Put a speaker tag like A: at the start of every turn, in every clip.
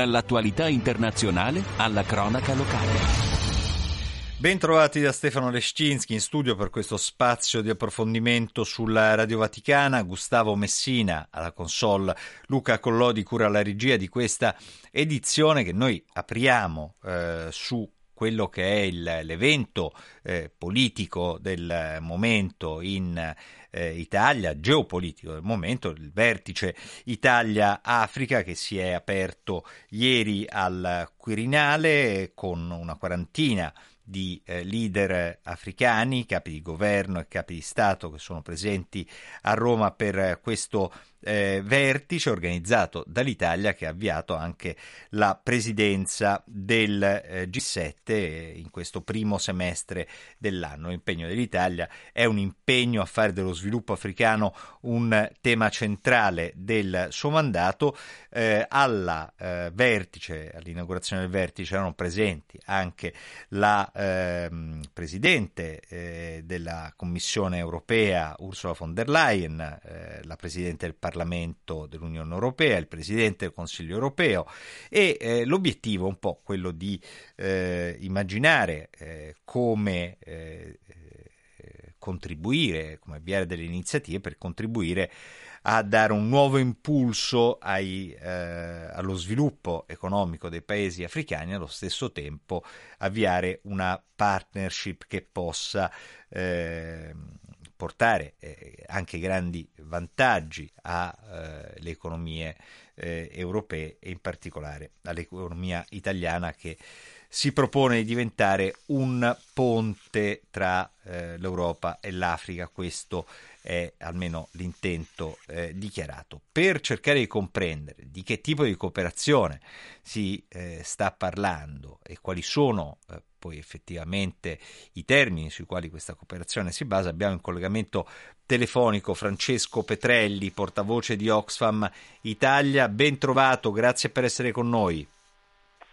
A: Dall'attualità internazionale alla cronaca locale.
B: Bentrovati da Stefano Lescinski in studio per questo spazio di approfondimento sulla Radio Vaticana, Gustavo Messina alla console, Luca Collodi cura la regia di questa edizione che noi apriamo eh, su quello che è il, l'evento eh, politico del momento in eh, Italia, geopolitico del momento, il vertice Italia-Africa che si è aperto ieri al Quirinale con una quarantina di eh, leader africani, capi di governo e capi di Stato che sono presenti a Roma per questo eh, vertice organizzato dall'Italia che ha avviato anche la presidenza del eh, G7 in questo primo semestre dell'anno. L'impegno dell'Italia è un impegno a fare dello sviluppo africano un tema centrale del suo mandato. Eh, alla eh, vertice, all'inaugurazione del vertice erano presenti anche la ehm, presidente eh, della Commissione europea Ursula von der Leyen, eh, la presidente del Parlamento Parlamento dell'Unione Europea, il Presidente del Consiglio Europeo e eh, l'obiettivo è un po' quello di eh, immaginare eh, come eh, contribuire, come avviare delle iniziative per contribuire a dare un nuovo impulso ai, eh, allo sviluppo economico dei paesi africani e allo stesso tempo avviare una partnership che possa eh, portare eh, anche grandi vantaggi alle eh, economie eh, europee e in particolare all'economia italiana che si propone di diventare un ponte tra eh, l'Europa e l'Africa. Questo è almeno l'intento eh, dichiarato. Per cercare di comprendere di che tipo di cooperazione si eh, sta parlando e quali sono poi effettivamente i termini sui quali questa cooperazione si basa, abbiamo in collegamento telefonico Francesco Petrelli, portavoce di Oxfam Italia. Ben trovato, grazie per essere con noi.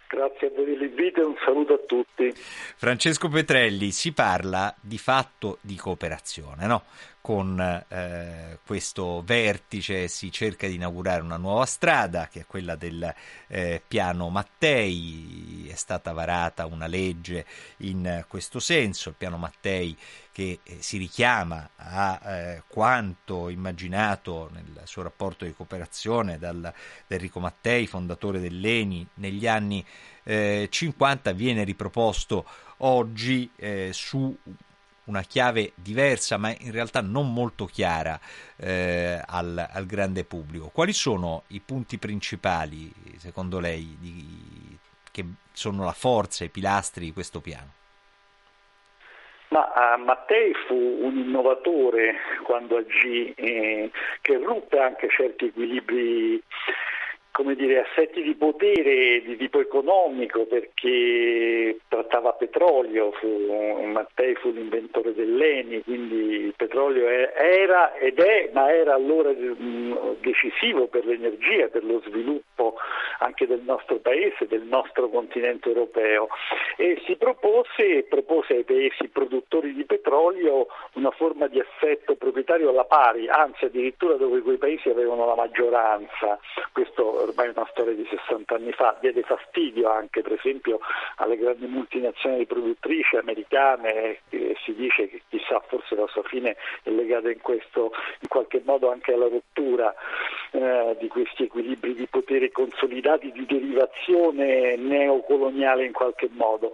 C: Grazie a voi dell'invito e un saluto a tutti.
B: Francesco Petrelli, si parla di fatto di cooperazione, no? Con eh, questo vertice si cerca di inaugurare una nuova strada, che è quella del eh, piano Mattei, è stata varata una legge in questo senso, il piano Mattei che eh, si richiama a eh, quanto immaginato nel suo rapporto di cooperazione dal, da Enrico Mattei, fondatore dell'ENI, negli anni eh, 50 viene riproposto oggi eh, su una chiave diversa, ma in realtà non molto chiara eh, al, al, grande pubblico. Quali sono i punti principali, secondo lei, di, che sono la forza, i pilastri di questo piano?
C: Ma uh, Mattei fu un innovatore quando agì, eh, che ruppe anche certi equilibri come dire, assetti di potere di tipo economico perché trattava petrolio, fu, Mattei fu l'inventore dell'ENI, quindi il petrolio era ed è, ma era allora mm, decisivo per l'energia, per lo sviluppo anche del nostro paese, del nostro continente europeo e si propose, propose ai paesi produttori di petrolio una forma di assetto proprietario alla pari, anzi addirittura dove quei paesi avevano la maggioranza. Questo ormai una storia di 60 anni fa, diede fastidio anche per esempio alle grandi multinazionali produttrici americane, eh, si dice che chissà forse la sua fine è legata in questo in qualche modo anche alla rottura eh, di questi equilibri di potere consolidati di derivazione neocoloniale in qualche modo.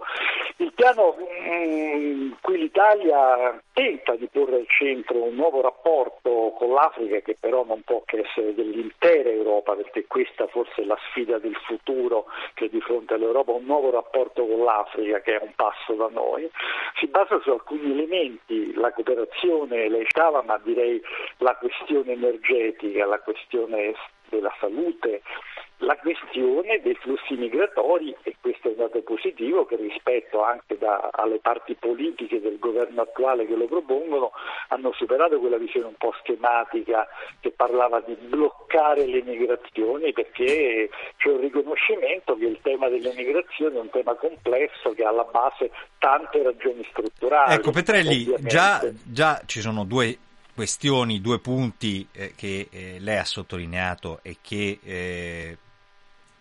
C: Il piano mh, mm, qui l'Italia tenta di porre al centro un nuovo rapporto con l'Africa che però non può che essere dell'intera Europa perché questa forse è la sfida del futuro che è di fronte all'Europa, un nuovo rapporto con l'Africa che è un passo da noi, si basa su alcuni elementi, la cooperazione, lei stava, ma direi la questione energetica, la questione della salute, la questione dei flussi migratori e questo è un dato positivo che rispetto anche da, alle parti politiche del governo attuale che lo propongono hanno superato quella visione un po' schematica che parlava di bloccare le migrazioni perché c'è un riconoscimento che il tema delle migrazioni è un tema complesso che ha alla base tante ragioni strutturali.
B: Ecco Petrelli, già, già ci sono due questioni, due punti eh, che eh, lei ha sottolineato e che eh,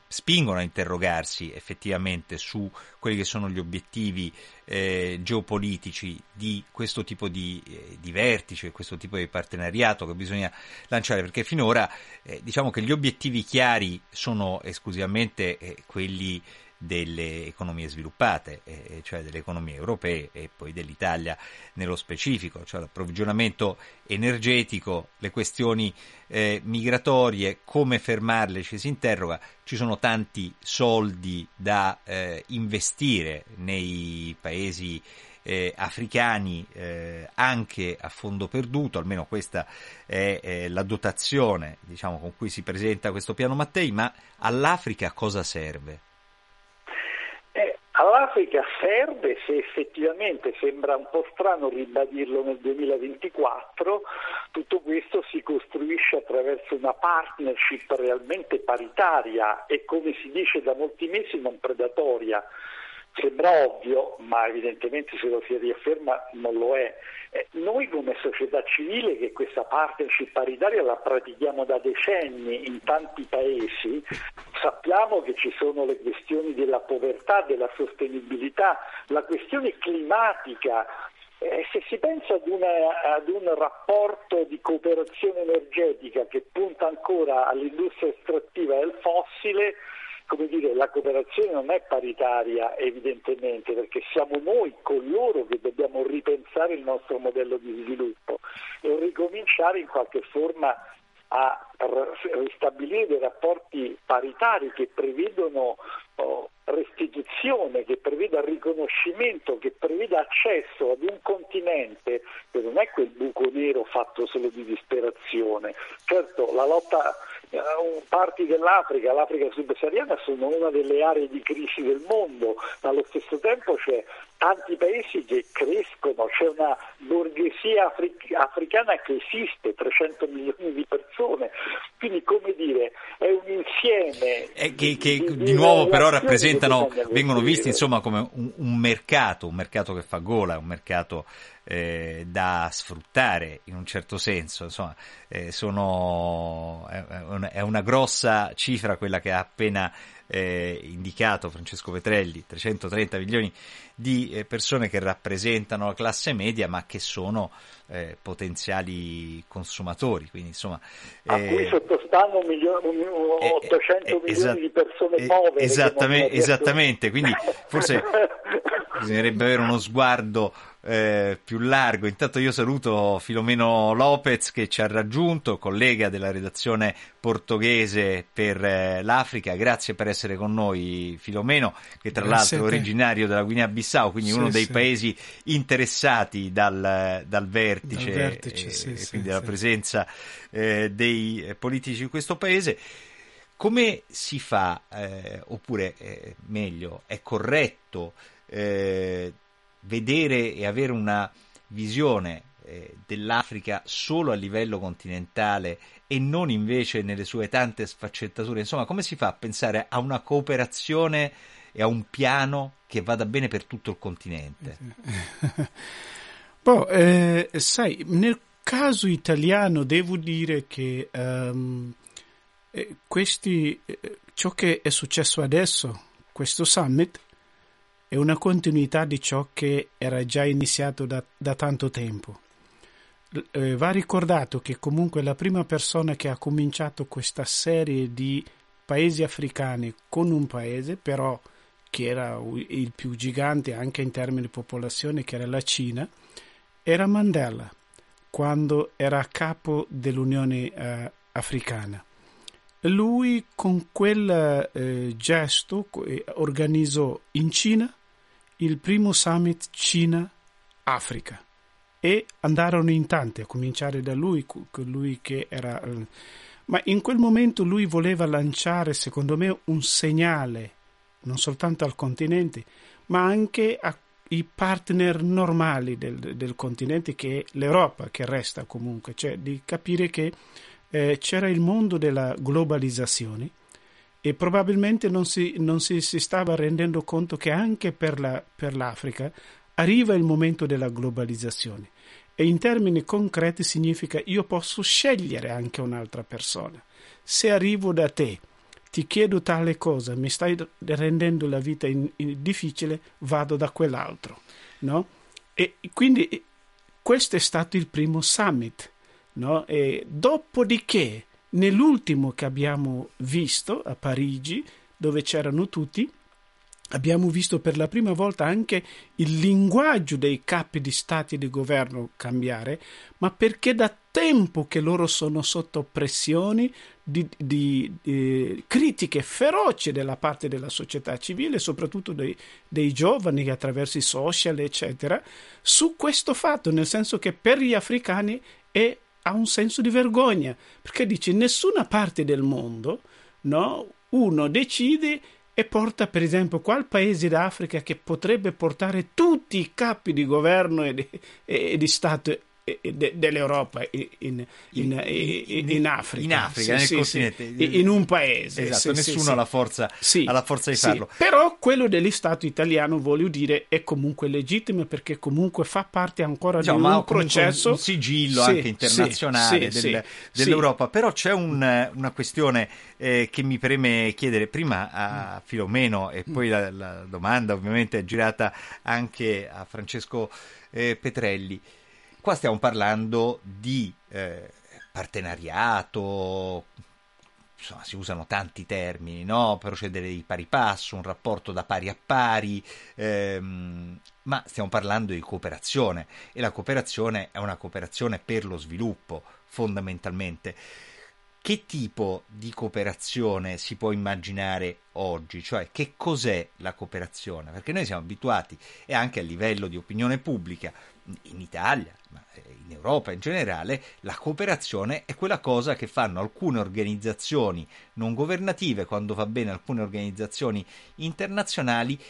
B: spingono a interrogarsi effettivamente su quelli che sono gli obiettivi eh, geopolitici di questo tipo di, eh, di, vertice, questo tipo di partenariato che bisogna lanciare, perché finora eh, diciamo che gli obiettivi chiari sono esclusivamente eh, quelli delle economie sviluppate, eh, cioè delle economie europee e poi dell'Italia nello specifico, cioè l'approvvigionamento energetico, le questioni eh, migratorie, come fermarle ci si interroga, ci sono tanti soldi da eh, investire nei paesi eh, africani eh, anche a fondo perduto, almeno questa è eh, la dotazione diciamo, con cui si presenta questo piano Mattei, ma all'Africa cosa serve?
C: All'Africa serve, se effettivamente sembra un po' strano ribadirlo nel 2024, tutto questo si costruisce attraverso una partnership realmente paritaria e come si dice da molti mesi non predatoria Sembra ovvio, ma evidentemente se lo si riafferma non lo è. Eh, noi come società civile che questa partnership paritaria la pratichiamo da decenni in tanti paesi, sappiamo che ci sono le questioni della povertà, della sostenibilità, la questione climatica. Eh, se si pensa ad, una, ad un rapporto di cooperazione energetica che punta ancora all'industria estrattiva del fossile, come dire, la cooperazione non è paritaria evidentemente perché siamo noi con loro che dobbiamo ripensare il nostro modello di sviluppo e ricominciare in qualche forma a ristabilire dei rapporti paritari che prevedono oh, restituzione, che preveda riconoscimento, che preveda accesso ad un continente che non è quel buco nero fatto solo di disperazione. Certo, la lotta parti dell'Africa, l'Africa subsahariana sono una delle aree di crisi del mondo, ma allo stesso tempo c'è tanti paesi che crescono, c'è una borghesia afric- africana che esiste, 300 milioni di persone, quindi come dire è un insieme.
B: Eh, che, che di, di, nuovo però rappresentano, vengono visti insomma come un, un mercato, un mercato che fa gola, un mercato eh, da sfruttare in un certo senso, insomma, eh, sono, è, una grossa cifra quella che ha appena eh, indicato Francesco Petrelli, 330 milioni di eh, persone che rappresentano la classe media ma che sono eh, potenziali consumatori. Quindi, insomma,
C: a cui eh, sottostanno milioni, 800 milioni esat- di persone povere.
B: Esattamente, esattamente, quindi forse bisognerebbe avere uno sguardo eh, più largo. Intanto io saluto Filomeno Lopez che ci ha raggiunto, collega della redazione portoghese per eh, l'Africa. Grazie per essere con noi, Filomeno, che tra Grazie l'altro è originario della Guinea-Bissau, quindi sì, uno dei sì. paesi interessati dal, dal vertice, dal vertice e, sì, quindi dalla presenza eh, dei politici in questo paese. Come si fa, eh, oppure eh, meglio, è corretto eh, vedere e avere una visione eh, dell'Africa solo a livello continentale e non invece nelle sue tante sfaccettature. Insomma, come si fa a pensare a una cooperazione e a un piano che vada bene per tutto il continente?
D: boh, eh, sai, nel caso italiano devo dire che um, questi, eh, ciò che è successo adesso, questo summit, è una continuità di ciò che era già iniziato da, da tanto tempo. Eh, va ricordato che comunque la prima persona che ha cominciato questa serie di paesi africani con un paese, però che era il più gigante anche in termini di popolazione, che era la Cina, era Mandela, quando era a capo dell'Unione eh, Africana. Lui con quel eh, gesto eh, organizzò in Cina il primo summit Cina-Africa. E andarono in tanti, a cominciare da lui, colui che era eh, ma in quel momento lui voleva lanciare, secondo me, un segnale non soltanto al continente, ma anche ai partner normali del, del continente, che è l'Europa, che resta comunque, cioè di capire che eh, c'era il mondo della globalizzazione e probabilmente non si, non si, si stava rendendo conto che anche per, la, per l'Africa arriva il momento della globalizzazione e in termini concreti significa io posso scegliere anche un'altra persona. Se arrivo da te, ti chiedo tale cosa, mi stai rendendo la vita in, in difficile, vado da quell'altro. No? E quindi questo è stato il primo summit. No? E dopodiché, nell'ultimo che abbiamo visto a Parigi, dove c'erano tutti, abbiamo visto per la prima volta anche il linguaggio dei capi di stati e di governo cambiare, ma perché da tempo che loro sono sotto pressioni di, di, di critiche feroci dalla parte della società civile, soprattutto dei, dei giovani attraverso i social, eccetera, su questo fatto, nel senso che per gli africani è, ha un senso di vergogna, perché dice in nessuna parte del mondo no, uno decide e porta per esempio qual paese d'Africa che potrebbe portare tutti i capi di governo e di, e di Stato dell'Europa in, in, in, in, Africa,
B: in Africa
D: sì,
B: nel continente
D: sì, in un paese
B: esatto,
D: sì,
B: nessuno ha la, forza, ha la forza di farlo.
D: Però quello degli Stato italiano voglio dire è comunque legittimo perché comunque fa parte ancora diciamo, di un processo.
B: un sigillo anche internazionale del, dell'Europa. Però c'è un, una questione eh, che mi preme chiedere prima a Filomeno e poi la, la domanda ovviamente è girata anche a Francesco eh, Petrelli Qua stiamo parlando di eh, partenariato, insomma, si usano tanti termini, no? procedere di pari passo, un rapporto da pari a pari, ehm, ma stiamo parlando di cooperazione e la cooperazione è una cooperazione per lo sviluppo, fondamentalmente. Che tipo di cooperazione si può immaginare oggi? Cioè, che cos'è la cooperazione? Perché noi siamo abituati, e anche a livello di opinione pubblica, in Italia, ma in Europa in generale, la cooperazione è quella cosa che fanno alcune organizzazioni non governative, quando va bene alcune organizzazioni internazionali,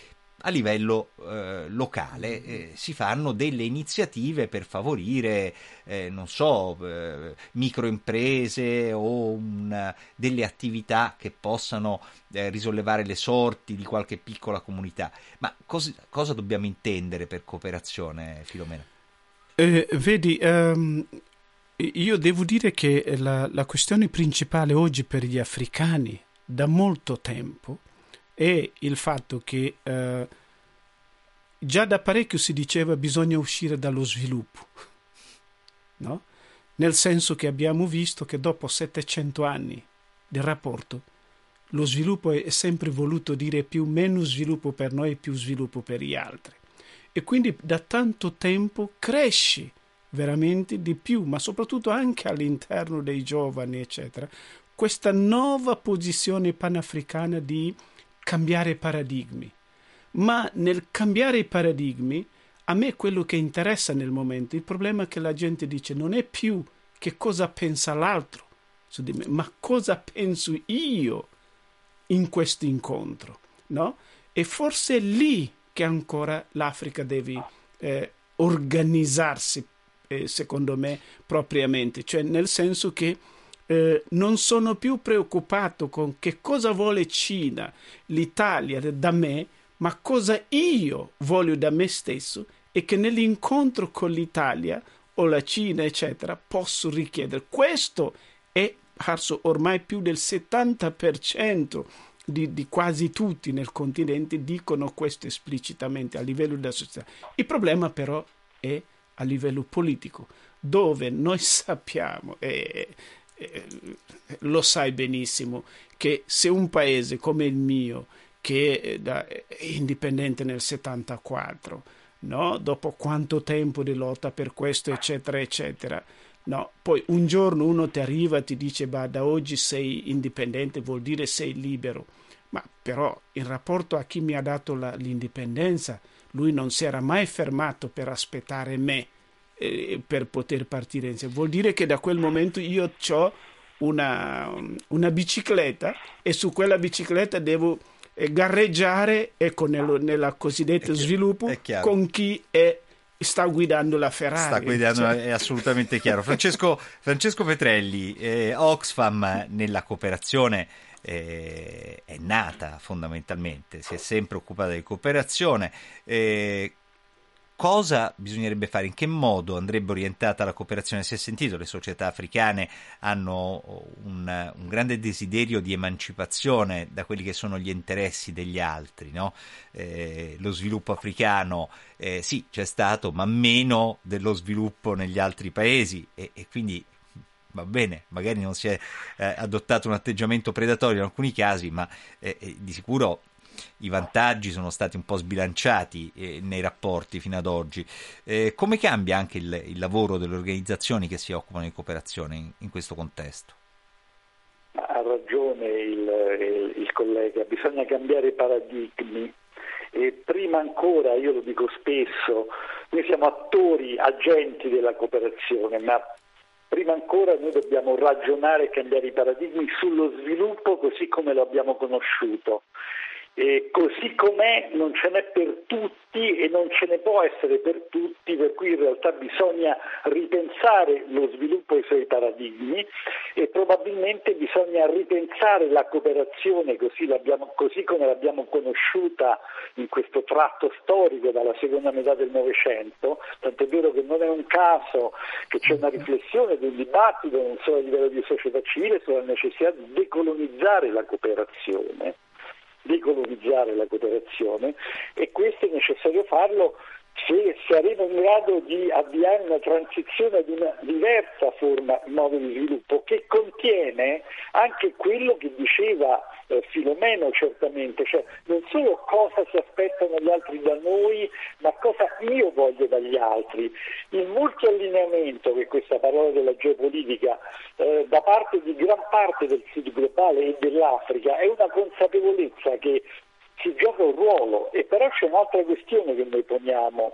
B: a livello eh, locale eh, si fanno delle iniziative per favorire, eh, non so, eh, microimprese o una, delle attività che possano eh, risollevare le sorti di qualche piccola comunità. Ma cos- cosa dobbiamo intendere per cooperazione, Filomena?
D: Eh, vedi, um, io devo dire che la, la questione principale oggi per gli africani da molto tempo è il fatto che eh, già da parecchio si diceva bisogna uscire dallo sviluppo, no? nel senso che abbiamo visto che dopo 700 anni di rapporto lo sviluppo è sempre voluto dire più meno sviluppo per noi e più sviluppo per gli altri e quindi da tanto tempo cresce veramente di più, ma soprattutto anche all'interno dei giovani, eccetera, questa nuova posizione panafricana di cambiare paradigmi. Ma nel cambiare i paradigmi, a me quello che interessa nel momento, il problema che la gente dice non è più che cosa pensa l'altro su di me, ma cosa penso io in questo incontro, no? E forse è lì che ancora l'Africa deve eh, organizzarsi, eh, secondo me, propriamente, cioè nel senso che eh, non sono più preoccupato con che cosa vuole Cina, l'Italia da me, ma cosa io voglio da me stesso e che nell'incontro con l'Italia o la Cina, eccetera, posso richiedere. Questo è parso ormai più del 70% di, di, quasi tutti nel continente dicono questo esplicitamente a livello della società. Il problema però è a livello politico, dove noi sappiamo, e, eh, lo sai benissimo, che se un paese come il mio, che è, indipendente nel 74, no? dopo quanto tempo di lotta per questo, eccetera, eccetera, no? poi un giorno uno ti arriva e ti dice, bah, da oggi sei indipendente, vuol dire sei libero. Ma però in rapporto a chi mi ha dato la, l'indipendenza, lui non si era mai fermato per aspettare me eh, per poter partire insieme. Vuol dire che da quel momento io ho una, una bicicletta e su quella bicicletta devo eh, gareggiare ecco, nello, nella cosiddetta
B: È
D: sviluppo
B: è
D: con chi è- sta guidando la Ferrari.
B: Sta guidando,
D: Cioè,
B: è assolutamente chiaro. Francesco, Francesco Petrelli, eh, Oxfam nella cooperazione eh, è nata fondamentalmente, si è sempre occupata di cooperazione. Eh, cosa bisognerebbe fare? In che modo andrebbe orientata la cooperazione? Si è sentito, le società africane hanno un, un grande desiderio di emancipazione da quelli che sono gli interessi degli altri, no? Eh, lo sviluppo africano eh, sì c'è stato, ma meno dello sviluppo negli altri paesi e, e quindi va bene, magari non si è eh, adottato un atteggiamento predatorio in alcuni casi, ma eh, eh, di sicuro i vantaggi sono stati un po' sbilanciati eh, nei rapporti fino ad oggi. Eh, come cambia anche il, il lavoro delle organizzazioni che si occupano di cooperazione in, in questo contesto?
C: Ha ragione il, il- il collega, bisogna cambiare paradigmi e prima ancora, io lo dico spesso, noi siamo attori, agenti della cooperazione, ma prima ancora noi dobbiamo ragionare e cambiare i paradigmi sullo sviluppo così come lo abbiamo conosciuto. E così com'è non ce n'è per tutti e non ce ne può essere per tutti, per cui in realtà bisogna ripensare lo sviluppo e i suoi paradigmi e probabilmente bisogna ripensare la cooperazione così, così come l'abbiamo conosciuta in questo tratto storico dalla seconda metà del Novecento, tant'è vero che non è un caso che c'è una riflessione, un dibattito non solo a livello di società civile sulla necessità di decolonizzare la cooperazione decolonizzare la cooperazione e questo è necessario farlo se saremo in grado di avviare una transizione ad una diversa forma, modo di sviluppo che contiene anche quello che diceva eh, Filomeno certamente, cioè non solo cosa si aspettano gli altri da noi, ma cosa io voglio dagli altri. Il multiallineamento, che è questa parola della geopolitica, eh, da parte di gran parte del sud globale e dell'Africa è una consapevolezza che si gioca un ruolo un'altra questione che noi poniamo.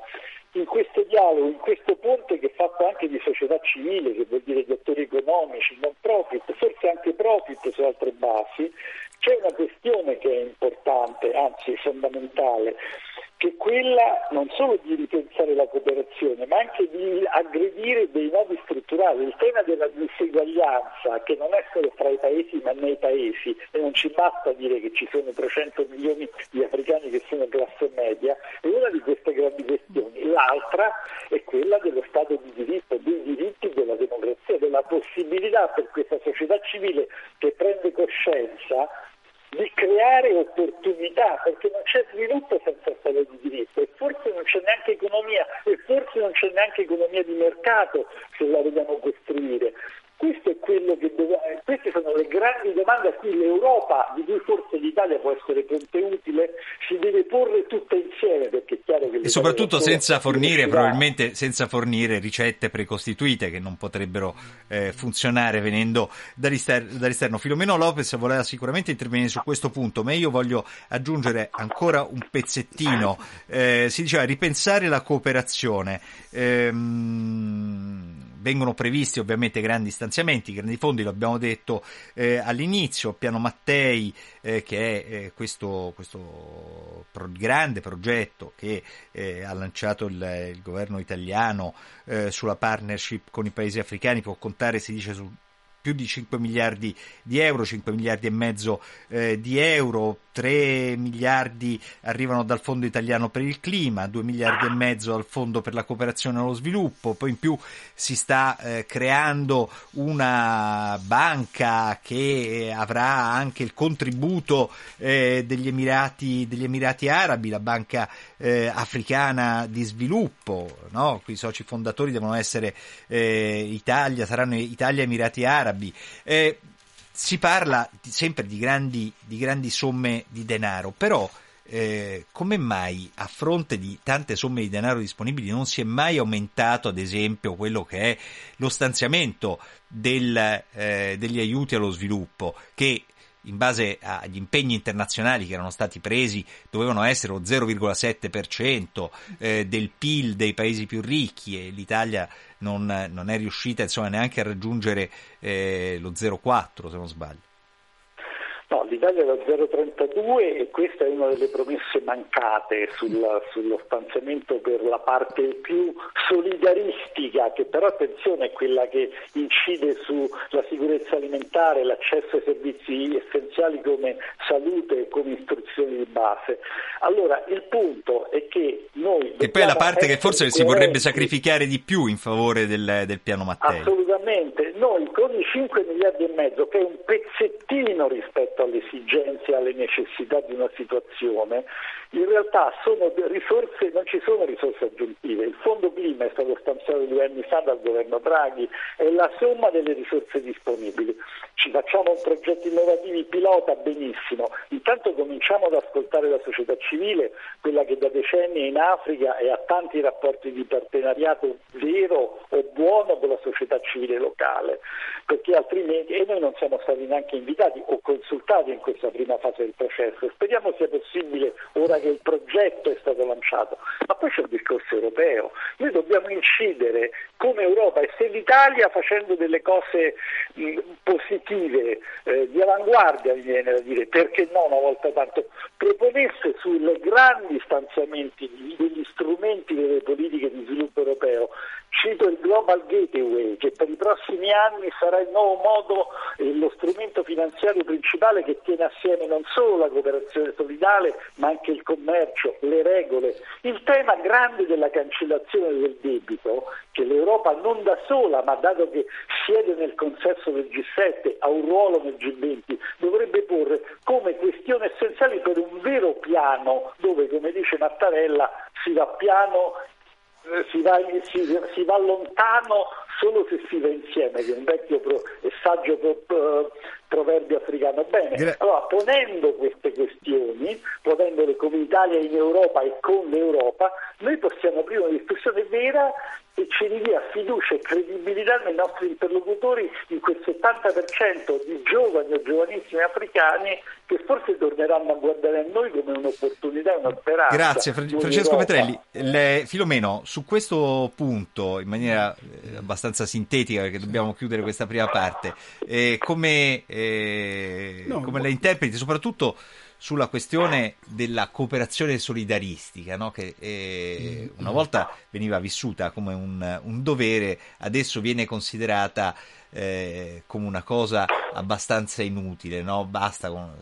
C: In questo dialogo, in questo ponte che è fatto anche di società civile, che vuol dire di attori economici, non profit, forse anche profit su altre basi, c'è una questione che è importante, anzi fondamentale, che è quella non solo di ripensare la cooperazione, ma anche di aggredire dei nodi strutturali. Il tema della diseguaglianza, che non è solo fra i paesi ma nei paesi, e non ci basta dire che ci sono 300 milioni di africani che sono classe media, è una di queste grandi questioni. L'altra è quella dello Stato di diritto, dei diritti della democrazia, della possibilità per questa società civile che prende coscienza di creare opportunità, perché non c'è sviluppo senza Stato di diritto e forse non c'è neanche economia e forse non c'è neanche economia di mercato se la vogliamo costruire. Questo è quello che dove- eh, queste sono le grandi domande a cui l'Europa, di cui forse l'Italia può essere ponte utile, si deve porre tutta insieme, perché è chiaro che
B: E soprattutto senza fornire, probabilmente senza fornire ricette precostituite che non potrebbero eh, funzionare venendo dall'ester- dall'esterno. Filomeno Lopez voleva sicuramente intervenire su questo punto, ma io voglio aggiungere ancora un pezzettino. Eh, si diceva ripensare la cooperazione. Ehm, vengono previsti ovviamente grandi stanziamenti, grandi fondi, lo abbiamo detto eh, all'inizio, Piano Mattei eh, che è eh, questo, questo pro- grande progetto che eh, ha lanciato il, il governo italiano eh, sulla partnership con i paesi africani, può contare, si dice, su più di 5 miliardi di euro, 5 miliardi e mezzo eh, di euro, 3 miliardi arrivano dal Fondo Italiano per il Clima, 2 miliardi e mezzo dal Fondo per la Cooperazione e lo Sviluppo, poi in più si sta eh, creando una banca che avrà anche il contributo eh, degli, Emirati, degli Emirati Arabi, la Banca eh, Africana di Sviluppo, no? i soci fondatori devono essere eh, Italia, saranno Italia e Emirati Arabi. Eh, si parla di- sempre di grandi, di grandi somme di denaro, però eh, come mai a fronte di tante somme di denaro disponibili non si è mai aumentato ad esempio quello che è lo stanziamento del, eh, degli aiuti allo sviluppo che in base agli impegni internazionali che erano stati presi, dovevano essere lo 0,7% eh, del PIL dei paesi più ricchi e l'Italia non, non è riuscita insomma, neanche a raggiungere eh, lo 0,4% se non sbaglio.
C: No, l'Italia è da 0,32 e questa è una delle promesse mancate sulla, sullo stanziamento per la parte più solidaristica, che però attenzione è quella che incide sulla sicurezza alimentare, l'accesso ai servizi essenziali come salute e come istruzioni di base. Allora il punto è che noi...
B: E poi è la parte che forse si vorrebbe sacrificare di più in favore del, del piano Mattei.
C: Assolutamente, noi con i 5 miliardi e mezzo, che è un pezzettino rispetto alle esigenze alle necessità di una situazione, in realtà risorse, non ci sono risorse aggiuntive. Il fondo clima è stato stanziato due anni fa dal governo Draghi, è la somma delle risorse disponibili. Ci facciamo un progetto innovativo pilota benissimo, intanto cominciamo ad ascoltare la società civile, quella che da decenni è in Africa e ha tanti rapporti di partenariato vero o buono con la società civile locale, perché altrimenti, e noi non siamo stati neanche invitati o consultati in questa prima fase del processo, speriamo sia possibile ora che il progetto è stato lanciato, ma poi c'è un discorso europeo, noi dobbiamo incidere come Europa e se l'Italia facendo delle cose positive, eh, di avanguardia mi viene da dire, perché no una volta tanto, proponesse sui grandi stanziamenti degli strumenti delle politiche di sviluppo europeo, cito il Global Gateway che per i prossimi anni sarà il nuovo modo, eh, lo strumento finanziario principale che tiene assieme non solo la cooperazione solidale ma anche il commercio, le regole. Il tema grande della cancellazione del debito, che l'Europa non da sola, ma dato che siede nel consesso del G7, ha un ruolo nel G20, dovrebbe porre come questione essenziale per un vero piano dove, come dice Mattarella, si va piano si va, si, si va, lontano solo se si va insieme, che è un vecchio pro, e saggio pro, proverbio africano. Bene, allora ponendo queste questioni, ponendole come Italia in Europa e con l'Europa, noi possiamo aprire una discussione vera e ci ridia fiducia e credibilità nei nostri interlocutori in quel 70% di giovani o giovanissimi africani che forse torneranno a guardare a noi come un'opportunità una speranza.
B: Grazie Francesco Petrelli. Le, Filomeno, su questo punto, in maniera eh, abbastanza sintetica, perché dobbiamo chiudere questa prima parte, eh, come, eh, no, come la interpreti, soprattutto sulla questione della cooperazione solidaristica, no? che eh, una volta veniva vissuta come un, un dovere, adesso viene considerata eh, come una cosa abbastanza inutile, no? basta con,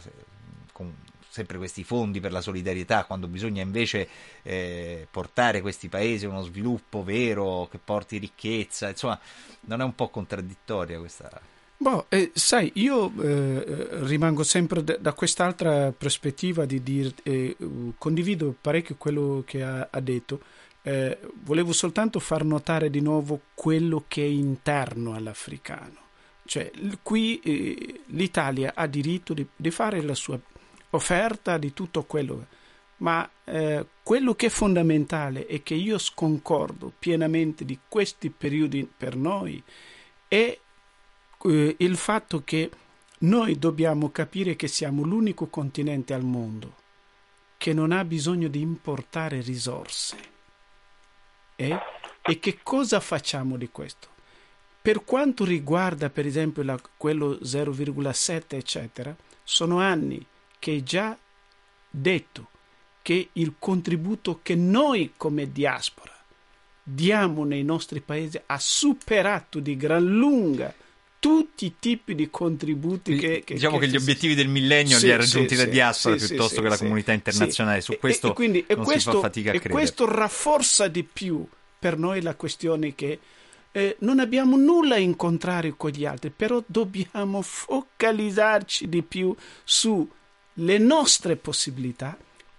B: con, sempre questi fondi per la solidarietà, quando bisogna invece eh, portare questi paesi a uno sviluppo vero che porti ricchezza, insomma non è un po' contraddittoria questa...
D: Boh, eh, sai, io eh, rimango sempre da, da, quest'altra prospettiva di dire, eh, condivido parecchio quello che ha, ha detto. Eh, volevo soltanto far notare di nuovo quello che è interno all'africano. Cioè, qui eh, l'Italia ha diritto di, di, fare la sua offerta di tutto quello, ma eh, quello che è fondamentale e che io sconcordo pienamente di questi periodi per noi è eh, il fatto che noi dobbiamo capire che siamo l'unico continente al mondo che non ha bisogno di importare risorse. Eh? E che cosa facciamo di questo? Per quanto riguarda, per esempio, la, quello 0,7, eccetera, sono anni che è già detto che il contributo che noi come diaspora diamo nei nostri paesi ha superato di gran lunga tutti i tipi di contributi che, che
B: diciamo che, che gli obiettivi del millennio sì, li ha raggiunti sì, la diaspora sì, piuttosto che la comunità internazionale su questo e, quindi, non questo, si fa fatica a
D: e
B: credere.
D: questo rafforza di più per noi la questione che eh, non abbiamo nulla in contrario con gli altri però dobbiamo focalizzarci di più sulle nostre possibilità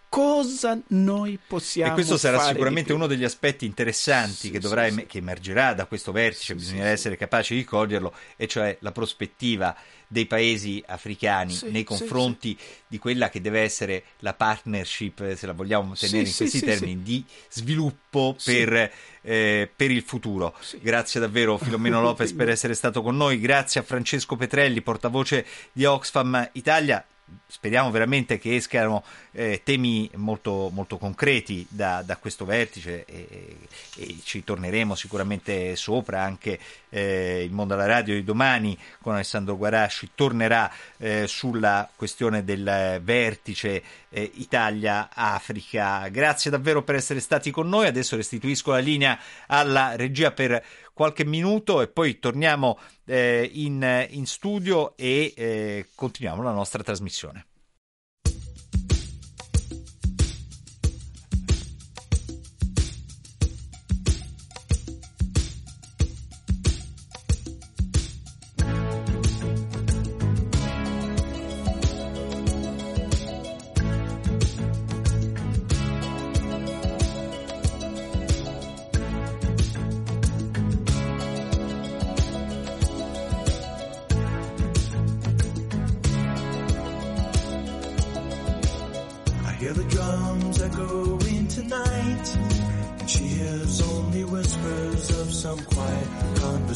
D: cosa noi possiamo
B: E questo sarà
D: fare
B: sicuramente uno degli aspetti interessanti
D: Sì,
B: che,
D: sì,
B: dovrà
D: sì.
B: che emergerà da questo vertice, bisognerà essere capaci di coglierlo, e cioè la prospettiva dei paesi africani
D: Sì,
B: nei
D: sì,
B: confronti di quella che deve essere la partnership, se la vogliamo
D: Sì,
B: tenere in
D: sì,
B: questi
D: sì,
B: termini,
D: sì.
B: di sviluppo
D: Sì.
B: per, eh, per il futuro.
D: Sì.
B: Grazie davvero Filomeno Lopez per essere stato con noi, grazie a Francesco Petrelli, portavoce di Oxfam Italia. Speriamo veramente che escano eh, temi molto, molto concreti da, da questo vertice e, e ci torneremo sicuramente sopra. Anche eh, il mondo alla radio di domani con Alessandro Guarasci tornerà eh, sulla questione del vertice eh, Italia-Africa. Grazie davvero per essere stati con noi. Adesso restituisco la linea alla regia per qualche minuto e poi torniamo eh, in, in studio e eh, continuiamo la nostra trasmissione.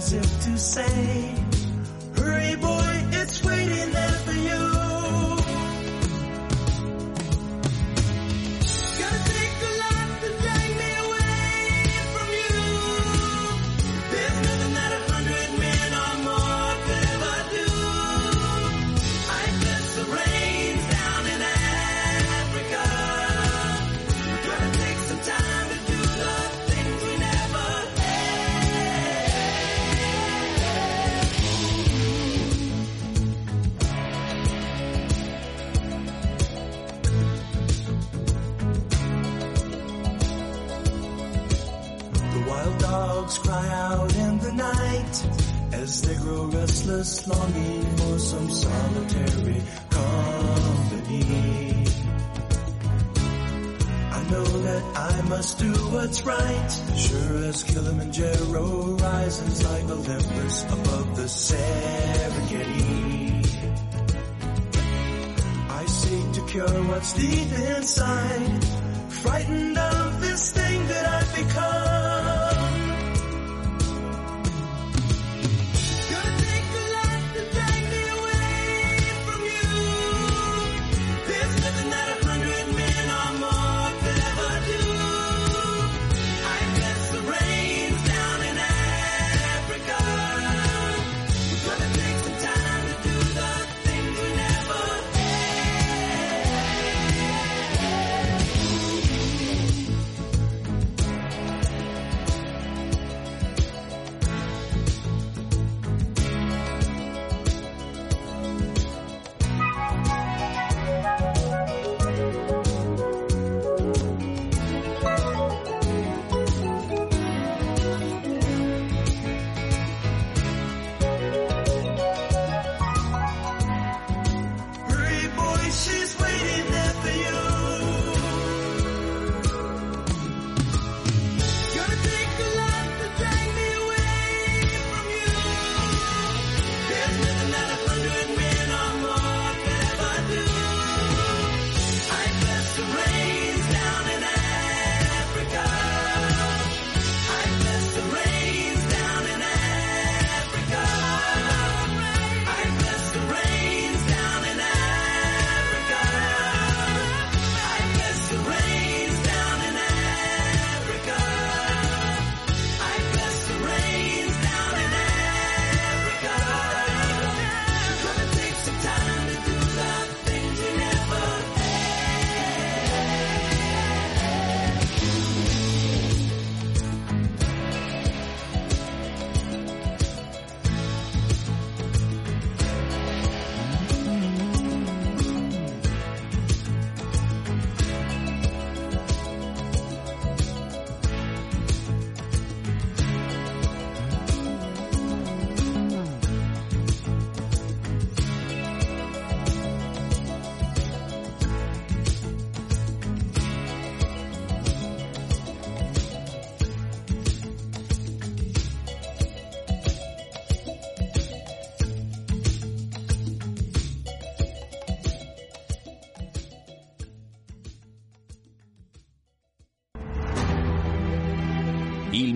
E: As if to say, Hurry, boy, deep inside, frightened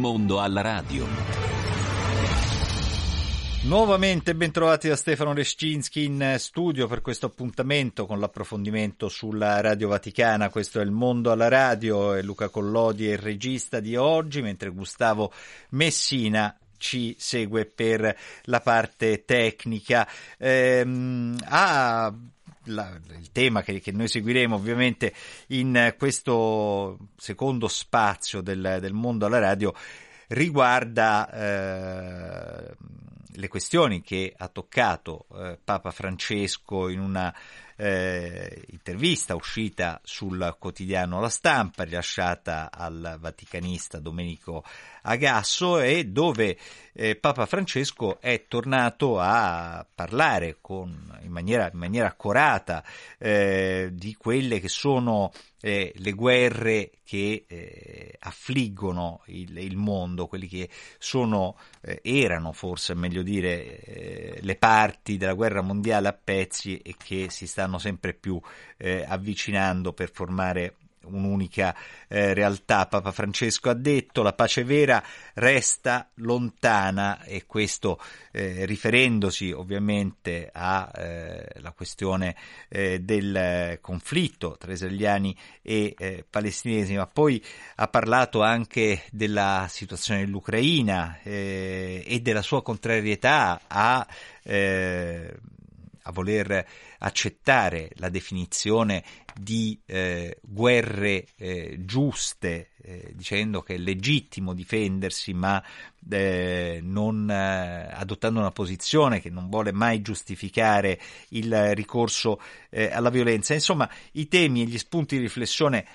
A: mondo alla radio.
B: Nuovamente bentrovati da Stefano Lescinski in studio per questo appuntamento con l'approfondimento sulla Radio Vaticana. Questo è Il Mondo alla Radio e Luca Collodi è il regista di oggi, mentre Gustavo Messina ci segue per la parte tecnica. Ehm, ha la, il tema che, che, noi seguiremo ovviamente in questo secondo spazio del, del mondo alla radio riguarda eh, le questioni che ha toccato eh, Papa Francesco in una eh, intervista uscita sul quotidiano La Stampa, rilasciata al vaticanista Domenico Agasso e dove eh, Papa Francesco è tornato a parlare con, in, maniera, in maniera accorata eh, di quelle che sono eh, le guerre che eh, affliggono il, il, mondo, quelli che sono, eh, erano forse meglio dire, eh, le parti della guerra mondiale a pezzi e che si stanno sempre più avvicinando per formare un'unica eh, realtà. Papa Francesco ha detto la pace vera resta lontana e questo eh, riferendosi ovviamente alla eh, questione eh, del conflitto tra israeliani e eh, palestinesi, ma poi ha parlato anche della situazione dell'Ucraina e della sua contrarietà a a voler accettare la definizione di eh, guerre eh, giuste, eh, dicendo che è legittimo difendersi, ma eh, non eh, adottando una posizione che non vuole mai giustificare il ricorso eh, alla violenza. Insomma, i temi e gli spunti di riflessione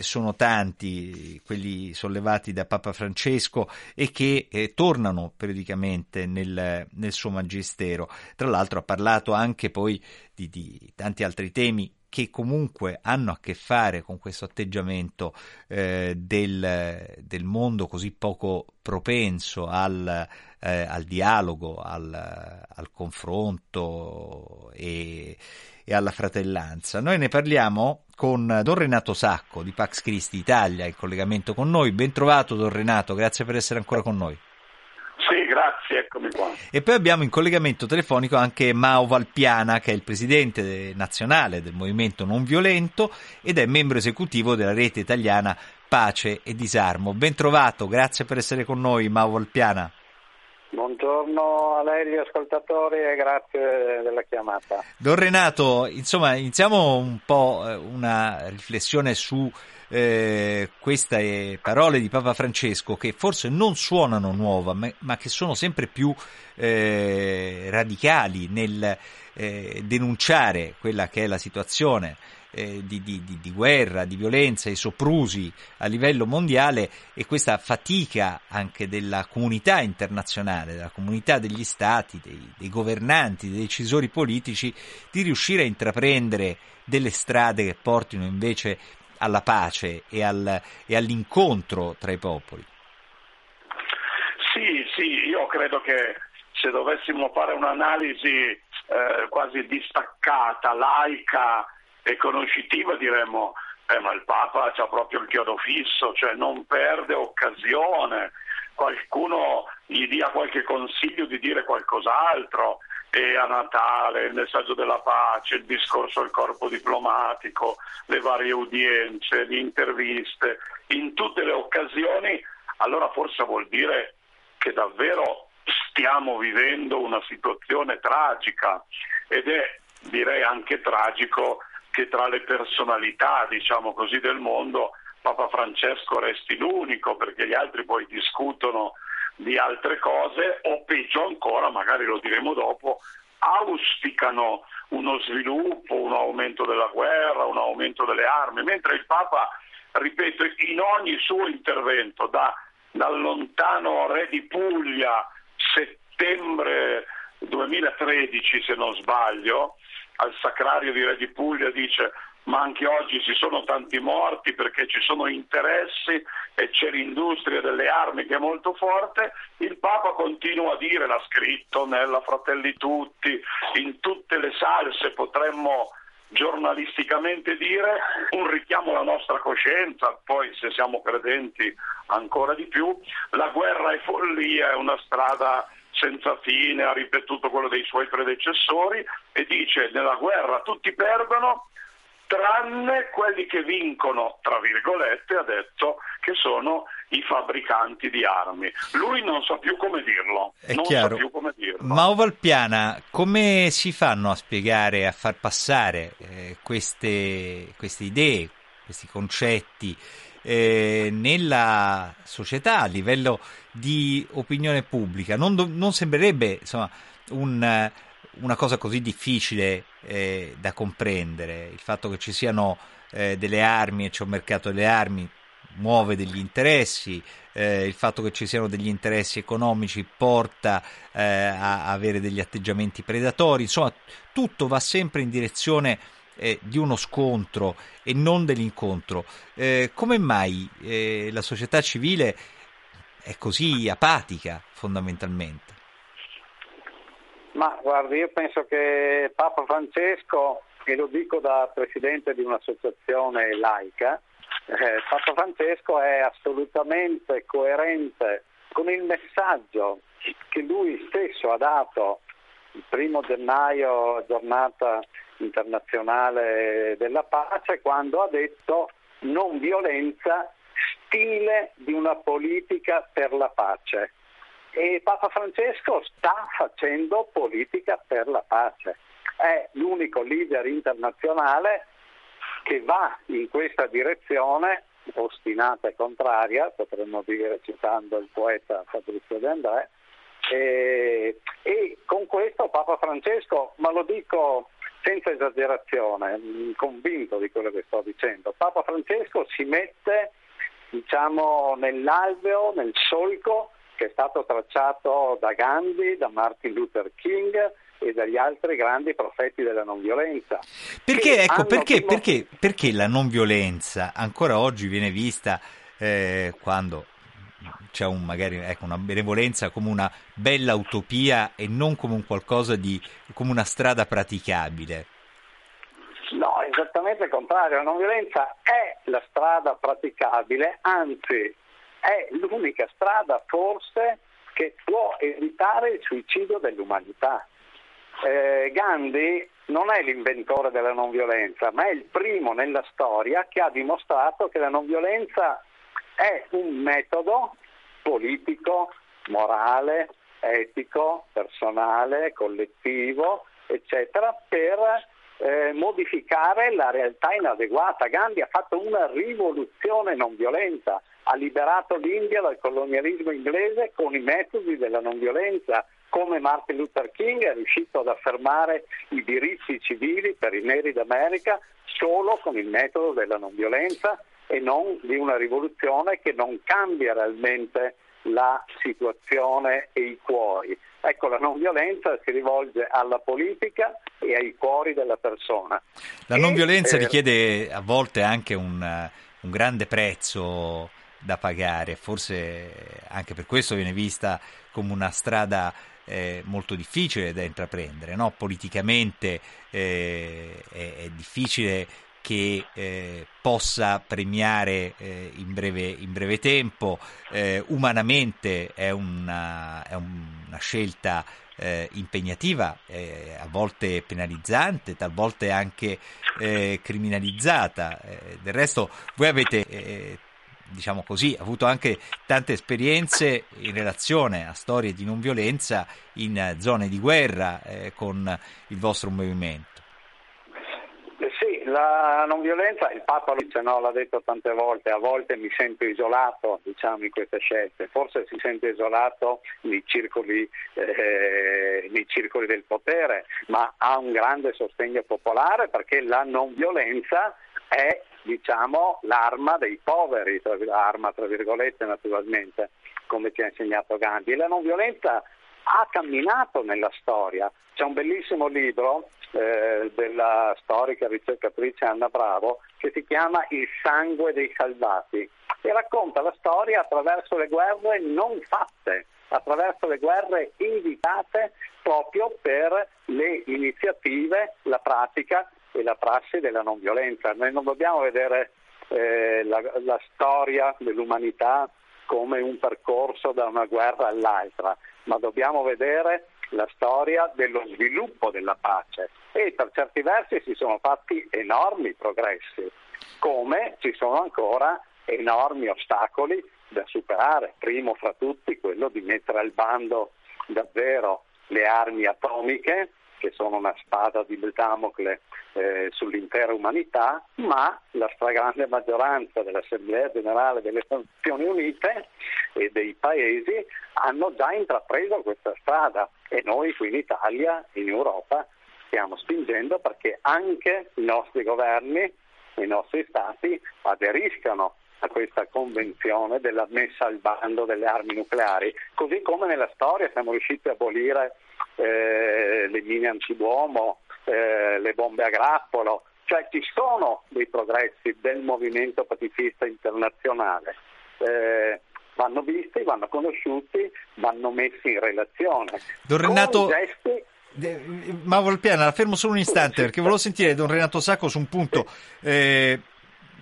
B: sono tanti, quelli sollevati da Papa Francesco e che tornano periodicamente nel, nel, suo magistero. Tra l'altro ha parlato anche poi di, di tanti altri temi che comunque hanno a che fare con questo atteggiamento eh, del, del, mondo così poco propenso al, eh, al dialogo, al, al confronto e, e, alla fratellanza. Noi ne parliamo con Don Renato Sacco di Pax Christi Italia, in collegamento con noi. Ben trovato Don Renato, grazie per essere ancora con noi.
F: Grazie, eccomi qua.
B: E poi abbiamo in collegamento telefonico anche Mao Valpiana, che è il presidente nazionale del Movimento Non Violento ed è membro esecutivo della rete italiana Pace e Disarmo. Ben trovato, grazie per essere con noi, Mao Valpiana.
F: Buongiorno a lei gli ascoltatori e grazie della chiamata.
B: Don Renato, insomma, iniziamo un po' una riflessione su eh, queste parole di Papa Francesco che forse non suonano nuova, ma, ma che sono sempre più eh, radicali nel eh, denunciare quella che è la situazione eh, di, di, di, guerra, di violenza, i soprusi a livello mondiale e questa fatica anche della comunità internazionale, della comunità degli stati, dei, dei governanti, dei decisori politici di riuscire a intraprendere delle strade che portino invece alla pace e, al, e all'incontro tra i popoli.
F: Sì, sì, io credo che se dovessimo fare un'analisi eh, quasi distaccata, laica e conoscitiva, diremmo eh, ma il Papa ha proprio il chiodo fisso, cioè non perde occasione, qualcuno gli dia qualche consiglio di dire qualcos'altro, e a Natale, il messaggio della pace, il discorso al corpo diplomatico, le varie udienze, le interviste, in tutte le occasioni, allora forse vuol dire che davvero stiamo vivendo una situazione tragica ed è direi anche tragico che tra le personalità, diciamo così, del mondo Papa Francesco resti l'unico perché gli altri poi discutono di altre cose o peggio ancora, magari lo diremo dopo, auspicano uno sviluppo, un aumento della guerra, un aumento delle armi, mentre il Papa, ripeto, in ogni suo intervento, da, dal lontano re di Puglia, settembre 2013 se non sbaglio, al sacrario di Re di Puglia dice ma anche oggi ci sono tanti morti perché ci sono interessi e c'è l'industria delle armi che è molto forte, il Papa continua a dire, l'ha scritto nella Fratelli Tutti, in tutte le salse potremmo giornalisticamente dire, un richiamo alla nostra coscienza, poi se siamo credenti ancora di più, la guerra è follia, è una strada senza fine, ha ripetuto quello dei suoi predecessori e dice nella guerra tutti perdono tranne quelli che vincono, tra virgolette, ha detto che sono i fabbricanti di armi. Lui non sa più come dirlo.
B: È
F: non
B: chiaro.
F: sa più come dirlo.
B: Ma Ovalpiana, come si fanno a spiegare, a far passare eh, queste, queste idee, questi concetti eh, nella società a livello di opinione pubblica? Non, do- non sembrerebbe insomma, un, una cosa così difficile eh, da comprendere. Il fatto che ci siano eh, delle armi e c'è un mercato delle armi muove degli interessi, eh, il fatto che ci siano degli interessi economici porta eh, a avere degli atteggiamenti predatori, insomma tutto va sempre in direzione eh, di uno scontro e non dell'incontro. Eh, come mai eh, la società civile è così apatica fondamentalmente?
G: Ma guardi, io penso che Papa Francesco, e lo dico da presidente di un'associazione laica, eh, Papa Francesco è assolutamente coerente con il messaggio che lui stesso ha dato il primo gennaio, giornata internazionale della pace, quando ha detto non violenza, stile di una politica per la pace. E Papa Francesco sta facendo politica per la pace. È l'unico leader internazionale che va in questa direzione, ostinata e contraria, potremmo dire citando il poeta Fabrizio De André, e, e con questo Papa Francesco, ma lo dico senza esagerazione, mh, convinto di quello che sto dicendo, Papa Francesco si mette diciamo, nell'alveo, nel solco che è stato tracciato da Gandhi, da Martin Luther King e dagli altri grandi profeti della non violenza.
B: Perché, ecco, perché,
G: dimo-
B: perché, perché la non violenza ancora oggi viene vista eh, quando c'è un, magari ecco, una benevolenza come una bella utopia e non come un qualcosa di come una strada praticabile?
G: No, esattamente il contrario, la non violenza è la strada praticabile, anzi è l'unica strada forse che può evitare il suicidio dell'umanità. Eh, Gandhi non è l'inventore della non violenza, ma è il primo nella storia che ha dimostrato che la non violenza è un metodo politico, morale, etico, personale, collettivo, eccetera, per eh, modificare la realtà inadeguata. Gandhi ha fatto una rivoluzione non violenta, ha liberato l'India dal colonialismo inglese con i metodi della non violenza, come Martin Luther King è riuscito ad affermare i diritti civili per i neri d'America solo con il metodo della non violenza e non di una rivoluzione che non cambia realmente la situazione e i cuori. Ecco, la non violenza si rivolge alla politica e ai cuori della persona.
B: La non violenza
G: eh,
B: richiede a volte anche un, un grande prezzo da pagare, forse anche per questo viene vista come una strada eh, molto difficile da intraprendere, no? politicamente eh, è, è difficile che eh, possa premiare eh, in, breve, in breve tempo, eh, umanamente è una, è una scelta eh, impegnativa, eh, a volte penalizzante, talvolta anche eh, criminalizzata. Eh, del resto voi avete, eh, diciamo così, avuto anche tante esperienze in relazione a storie di non violenza in eh, zone di guerra eh, con il vostro movimento.
G: Eh Sì, la non violenza, il Papa no, l'ha detto tante volte, a volte mi sento isolato diciamo, in queste scelte, forse si sente isolato nei circoli, eh, nei circoli del potere, ma ha un grande sostegno popolare perché la non violenza è diciamo, l'arma dei poveri, tra, arma tra virgolette naturalmente, come ci ha insegnato Gandhi. La non violenza ha camminato nella storia. C'è un bellissimo libro eh, della storica ricercatrice Anna Bravo che si chiama Il sangue dei salvati e racconta la storia attraverso le guerre non fatte, attraverso le guerre evitate proprio per le iniziative, la pratica e la prassi della non violenza. Noi non dobbiamo vedere eh, la, la storia dell'umanità come un percorso da una guerra all'altra, ma dobbiamo vedere la storia dello sviluppo della pace e per certi versi si sono fatti enormi progressi, come ci sono ancora enormi ostacoli da superare, primo fra tutti quello di mettere al bando davvero le armi atomiche che sono una spada di Damocle eh, sull'intera umanità, ma la stragrande maggioranza dell'Assemblea generale delle Nazioni Unite e dei paesi hanno già intrapreso questa strada e noi qui in Italia, in Europa, stiamo spingendo perché anche i nostri governi, i nostri stati aderiscano a questa convenzione della messa al bando delle armi nucleari, così come nella storia siamo riusciti a abolire eh, le mine antiuomo, eh, le bombe a grappolo, cioè ci sono dei progressi del movimento pacifista internazionale. Eh, vanno visti, vanno conosciuti, vanno messi in relazione.
B: Don Renato,
G: gesti
B: Ma Volpiana, la fermo solo un istante perché volevo sentire Don Renato Sacco su un punto. Eh,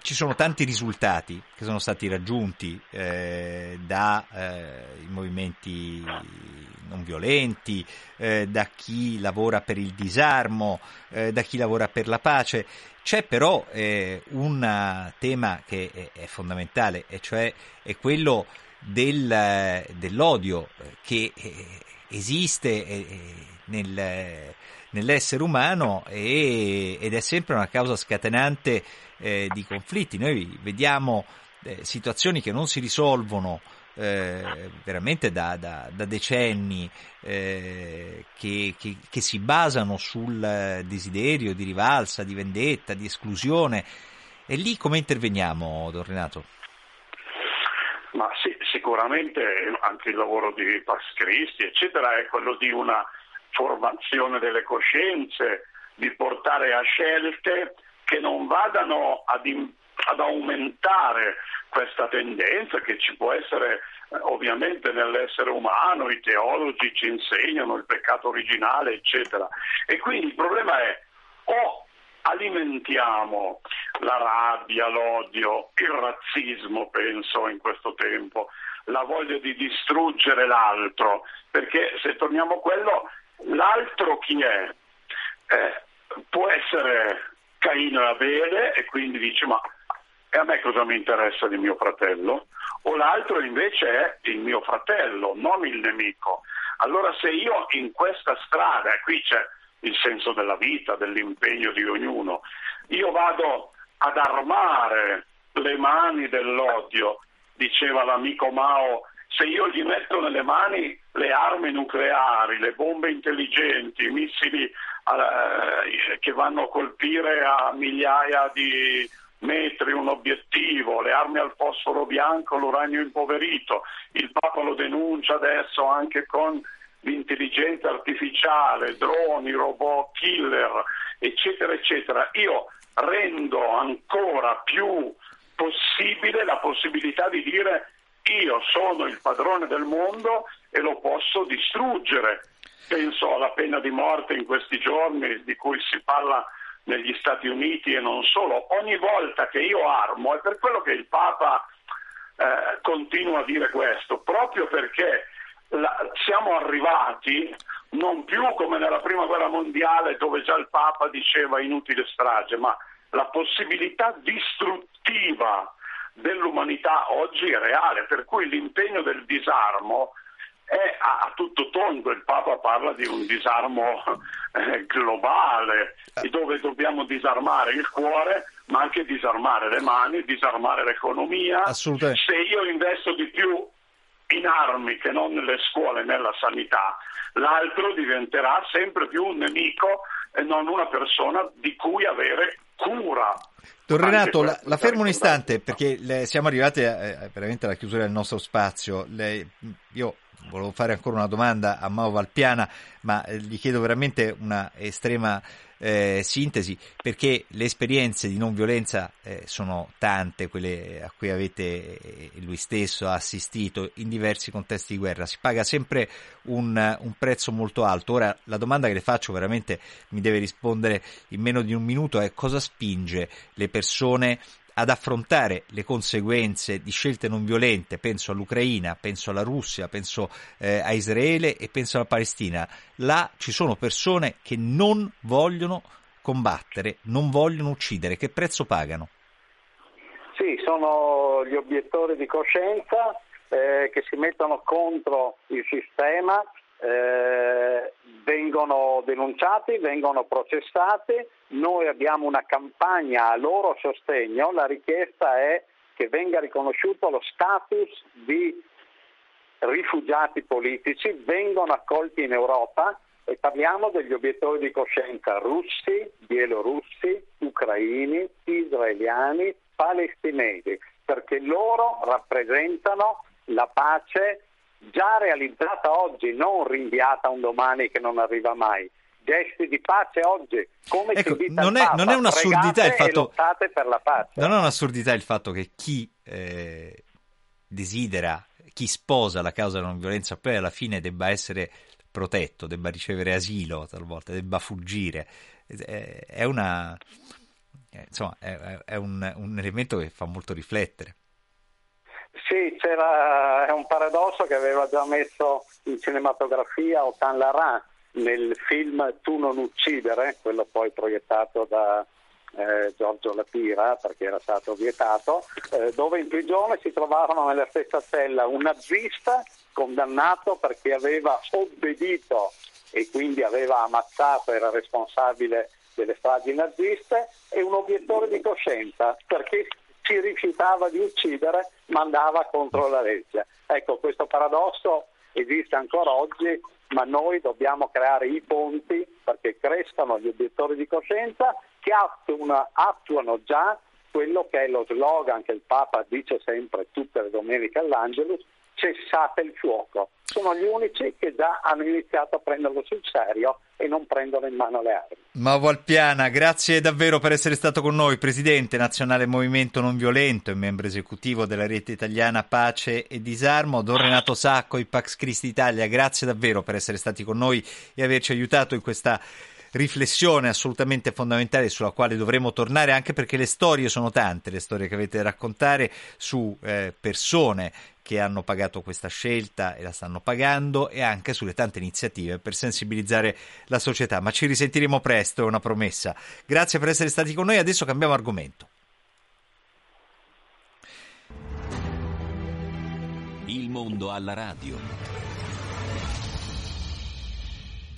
B: ci sono tanti risultati che sono stati raggiunti eh, dai eh, movimenti non violenti, eh, da chi lavora per il disarmo, eh, da chi lavora per la pace. C'è però eh, un tema che è, è, fondamentale, e cioè è quello del, dell'odio che esiste nel, nell'essere umano e, ed è sempre una causa scatenante eh, di conflitti. Noi vediamo eh, situazioni che non si risolvono eh, veramente da, da, da decenni, che, che, che, si basano sul desiderio di rivalsa, di vendetta, di esclusione. E lì come interveniamo, Don Renato?
F: Ma sì, sicuramente anche il lavoro di Pascristi, eccetera, è quello di una formazione delle coscienze, di portare a scelte che non vadano ad, in, ad aumentare questa tendenza che ci può essere eh, ovviamente nell'essere umano, i teologi ci insegnano il peccato originale, eccetera. E quindi il problema è o alimentiamo la rabbia, l'odio, il razzismo, penso in questo tempo, la voglia di distruggere l'altro, perché se torniamo a quello, l'altro chi è? Eh, può essere Caino e Abele e quindi dice ma e a me cosa mi interessa di mio fratello? O l'altro invece è il mio fratello, non il nemico. Allora se io in questa strada, e qui c'è il senso della vita, dell'impegno di ognuno, io vado ad armare le mani dell'odio, diceva l'amico Mao, se io gli metto nelle mani le armi nucleari, le bombe intelligenti, i missili eh, che vanno a colpire a migliaia di metri un obiettivo, le armi al fosforo bianco, l'uranio impoverito, il Papa lo denuncia adesso anche con l'intelligenza artificiale, droni, robot killer, eccetera, eccetera. Io rendo ancora più possibile la possibilità di dire io sono il padrone del mondo e lo posso distruggere. Penso alla pena di morte in questi giorni di cui si parla negli Stati Uniti e non solo. Ogni volta che io armo, è per quello che il Papa eh, continua a dire questo, proprio perché la, siamo arrivati non più come nella prima guerra mondiale dove già il Papa diceva inutile strage, ma la possibilità distruttiva dell'umanità oggi è reale, per cui l'impegno del disarmo è a, tutto tondo, il Papa parla di un disarmo eh, globale, dove dobbiamo disarmare il cuore, ma anche disarmare le mani, disarmare l'economia. Se io investo di più in armi che non nelle scuole nella sanità, l'altro diventerà sempre più un nemico e non una persona di cui avere cura.
B: Don Renato, la, la, fermo un istante perché le, siamo arrivati a, a, veramente alla chiusura del nostro spazio. Le, io volevo fare ancora una domanda a Mao Valpiana, ma eh, gli chiedo veramente una estrema eh, sintesi, perché le esperienze di non violenza eh, sono tante, quelle a cui avete eh, lui stesso assistito in diversi contesti di guerra. Si paga sempre un, un prezzo molto alto. Ora la domanda che le faccio veramente mi deve rispondere in meno di un minuto è cosa spinge le persone ad affrontare le conseguenze di scelte non violente, penso all'Ucraina, penso alla Russia, penso eh, a Israele e penso alla Palestina. Là ci sono persone che non vogliono combattere, non vogliono uccidere. Che prezzo pagano?
G: Sì, sono gli obiettori di coscienza eh, che si mettono contro il sistema, eh, vengono denunciati, vengono processati, noi abbiamo una campagna a loro sostegno, la richiesta è che venga riconosciuto lo status di rifugiati politici, vengono accolti in Europa. E parliamo degli obiettori di coscienza russi, bielorussi, ucraini, israeliani, palestinesi, perché loro rappresentano la pace già realizzata oggi, non rinviata a un domani che non arriva mai. Gesti di pace oggi, come
B: Ecco,
G: si
B: non è-
G: Papa,
B: non è un'assurdità il fatto-
G: e per la pace.
B: Non è un'assurdità il fatto che chi eh, desidera, chi sposa la causa della non violenza poi alla fine debba essere protetto, debba ricevere asilo talvolta, debba fuggire. Eh, È una eh, insomma, è- è un, un elemento che fa molto riflettere.
G: Sì, c'era, è un paradosso che aveva già messo in cinematografia Otan Lara nel film Tu non uccidere, quello poi proiettato da eh, Giorgio Lapira perché era stato vietato, eh, dove in prigione si trovarono nella stessa cella un nazista condannato perché aveva obbedito e quindi aveva ammazzato, era responsabile delle stragi naziste, e un obiettore di coscienza perché si rifiutava di uccidere ma andava contro la legge. Ecco, questo paradosso esiste ancora oggi, ma noi dobbiamo creare i ponti perché crescano gli obiettori di coscienza che attuano, attuano già quello che è lo slogan che il Papa dice sempre tutte le domeniche all'Angelus, cessate il fuoco. Sono gli unici che già hanno iniziato a prenderlo sul serio e non prendono in mano le armi.
B: Mavo Alpiana, grazie davvero per essere stato con noi, Presidente Nazionale Movimento Non Violento e membro esecutivo della rete italiana Pace e Disarmo. Don Renato Sacco, i Pax Christi Italia, grazie davvero per essere stati con noi e averci aiutato in questa riflessione assolutamente fondamentale sulla quale dovremo tornare anche perché le storie sono tante, le storie che avete da raccontare su eh, persone che hanno pagato questa scelta e la stanno pagando e anche sulle tante iniziative per sensibilizzare la società. Ma ci risentiremo presto, è una promessa. Grazie per essere stati con noi, adesso cambiamo argomento.
A: Il mondo alla radio.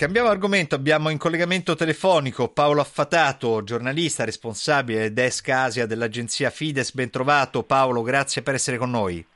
B: Cambiamo argomento, abbiamo in collegamento telefonico Paolo Affatato, giornalista responsabile desk Asia dell'agenzia Fides. Ben trovato Paolo, grazie per essere con noi.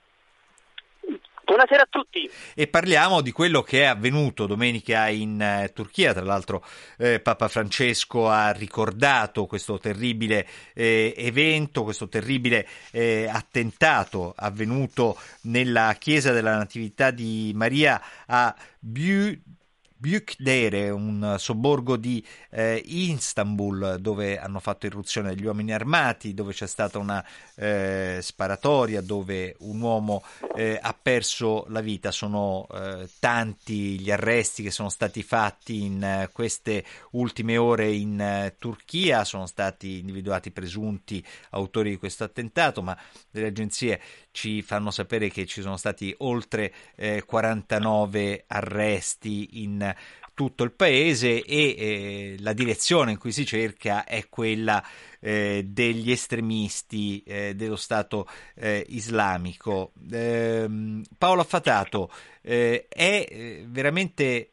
H: Buonasera a tutti.
B: E parliamo di quello che è avvenuto domenica in eh, Turchia. Tra l'altro, eh, Papa Francesco ha ricordato questo terribile eh, evento, questo terribile eh, attentato avvenuto nella chiesa della Natività di Maria a Bü- Büyükdere, un sobborgo di eh, Istanbul dove hanno fatto irruzione degli uomini armati, dove c'è stata una eh, sparatoria, dove un uomo eh, ha perso la vita. Sono eh, tanti gli arresti che sono stati fatti in eh, queste ultime ore in eh, Turchia, sono stati individuati presunti autori di questo attentato, ma delle agenzie ci fanno sapere che ci sono stati oltre eh, 49 arresti in tutto il paese e eh, la direzione in cui si cerca è quella eh, degli estremisti eh, dello Stato eh, islamico. Ehm, Paolo Affatato, eh, è eh, veramente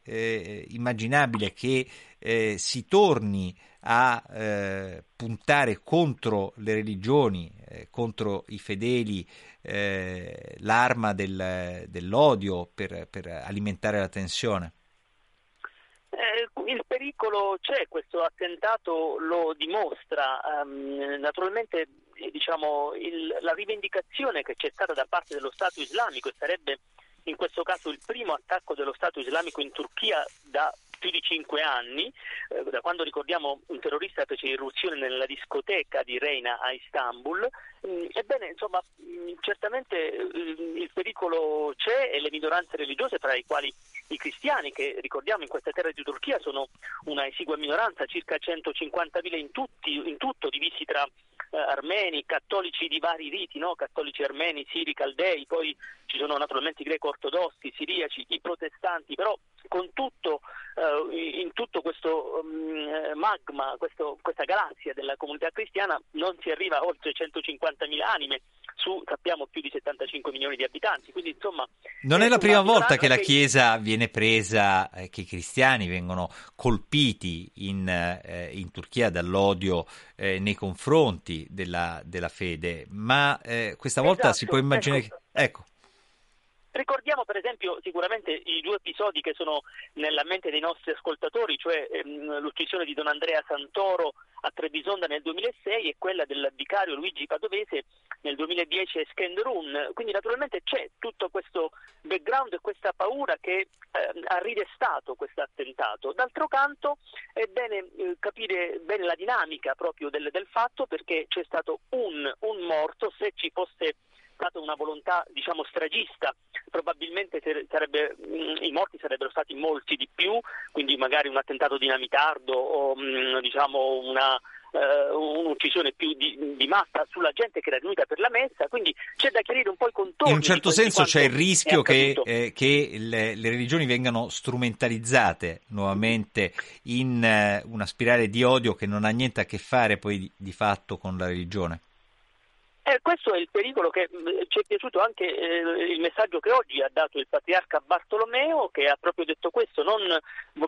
B: immaginabile che eh, si torni a eh, puntare contro le religioni, eh, contro i fedeli, eh, l'arma del- dell'odio per, per alimentare la tensione?
H: Eh, il pericolo c'è, questo attentato lo dimostra. Ehm, naturalmente eh, diciamo, il- la rivendicazione che c'è stata da parte dello Stato islamico e sarebbe in questo caso il primo attacco dello Stato islamico in Turchia da più di cinque anni, eh, da quando ricordiamo un terrorista fece irruzione nella discoteca di Reina a Istanbul. Mm, ebbene, insomma, mm, certamente eh, il pericolo c'è e le minoranze religiose, tra i quali i cristiani, che ricordiamo in queste terre di Turchia sono una esigua minoranza, circa 150.000 in, tutti, in tutto, divisi tra eh, armeni, cattolici di vari riti, no? cattolici armeni, siri, caldei, poi ci sono naturalmente i greco-ortodossi, siriaci, i protestanti, però con tutto, eh, in tutto questo mm, magma, questo- questa galassia della comunità cristiana non si arriva a oltre 150.000 anime su sappiamo più di 75 milioni di abitanti, quindi insomma
B: Non è la
H: una
B: prima volta che la Chiesa viene presa, eh, che i cristiani vengono colpiti in, eh, in Turchia dall'odio eh, nei confronti della, della fede, ma eh, questa volta si
H: Esatto,
B: può immaginare
H: ecco.
B: che... Ecco,
H: Ricordiamo per esempio sicuramente i due episodi che sono nella mente dei nostri ascoltatori, cioè ehm, l'uccisione di Don Andrea Santoro a Trebisonda nel 2006 e quella del vicario Luigi Padovese nel 2010 a Skenderun. Quindi naturalmente c'è tutto questo background e questa paura che ehm, ha ridestato questo attentato. D'altro canto è bene eh, capire bene la dinamica proprio del, del fatto perché c'è stato un, un morto, se ci fosse stata una volontà diciamo stragista. Probabilmente sarebbe, mh, i morti sarebbero stati molti di più quindi magari un attentato dinamitardo o mh, diciamo una eh, un'uccisione più di, di massa sulla gente che era venuta per la messa. Quindi c'è da chiarire un po' i contorni
B: in un certo senso c'è il rischio che, eh, che le, le religioni vengano strumentalizzate nuovamente in eh, una spirale di odio che non ha niente a che fare poi di, di fatto con la religione.
H: Eh, questo è il pericolo che mh, ci è piaciuto anche eh, il messaggio che oggi ha dato il patriarca Bartolomeo che ha proprio detto questo, non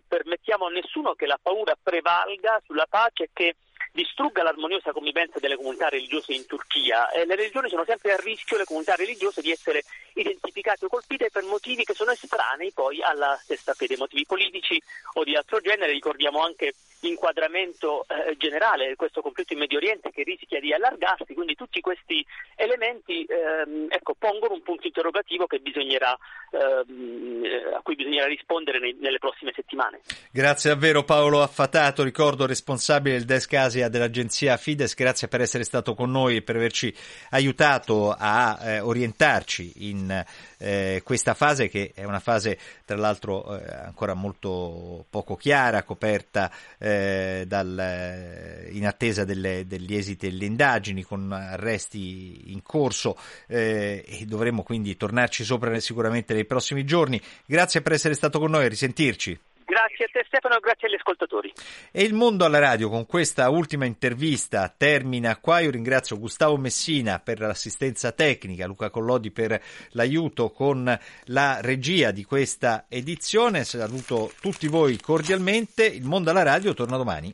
H: permettiamo a nessuno che la paura prevalga sulla pace e che distrugga l'armoniosa convivenza delle comunità religiose in Turchia. Eh, le religioni sono sempre a rischio, le comunità religiose, di essere identificate o colpite per motivi che sono estranei poi alla stessa fede, motivi politici o di altro genere. Ricordiamo anche l'inquadramento eh, generale di questo conflitto in Medio Oriente che rischia di allargarsi, quindi tutti questi elementi ehm, ecco, pongono un punto interrogativo bisognerà, ehm, eh, a cui bisognerà rispondere nei- nelle prossime settimane.
B: Grazie davvero Paolo Affatato, ricordo responsabile del desk Asia dell'agenzia Fides, grazie per essere stato con noi e per averci aiutato a eh, orientarci in eh, questa fase che è una fase tra l'altro eh, ancora molto poco chiara, coperta eh, dal, eh, in attesa delle- degli esiti delle indagini con arresti in corso eh, e dovremo quindi tornarci sopra sicuramente nei prossimi giorni. Grazie per essere stato con noi, risentirci.
H: Grazie a te Stefano grazie agli ascoltatori.
B: E il mondo alla radio con questa ultima intervista termina qua. Io ringrazio Gustavo Messina per l'assistenza tecnica, Luca Collodi per l'aiuto con la regia di questa edizione. Saluto tutti voi cordialmente. Il mondo alla radio torna domani.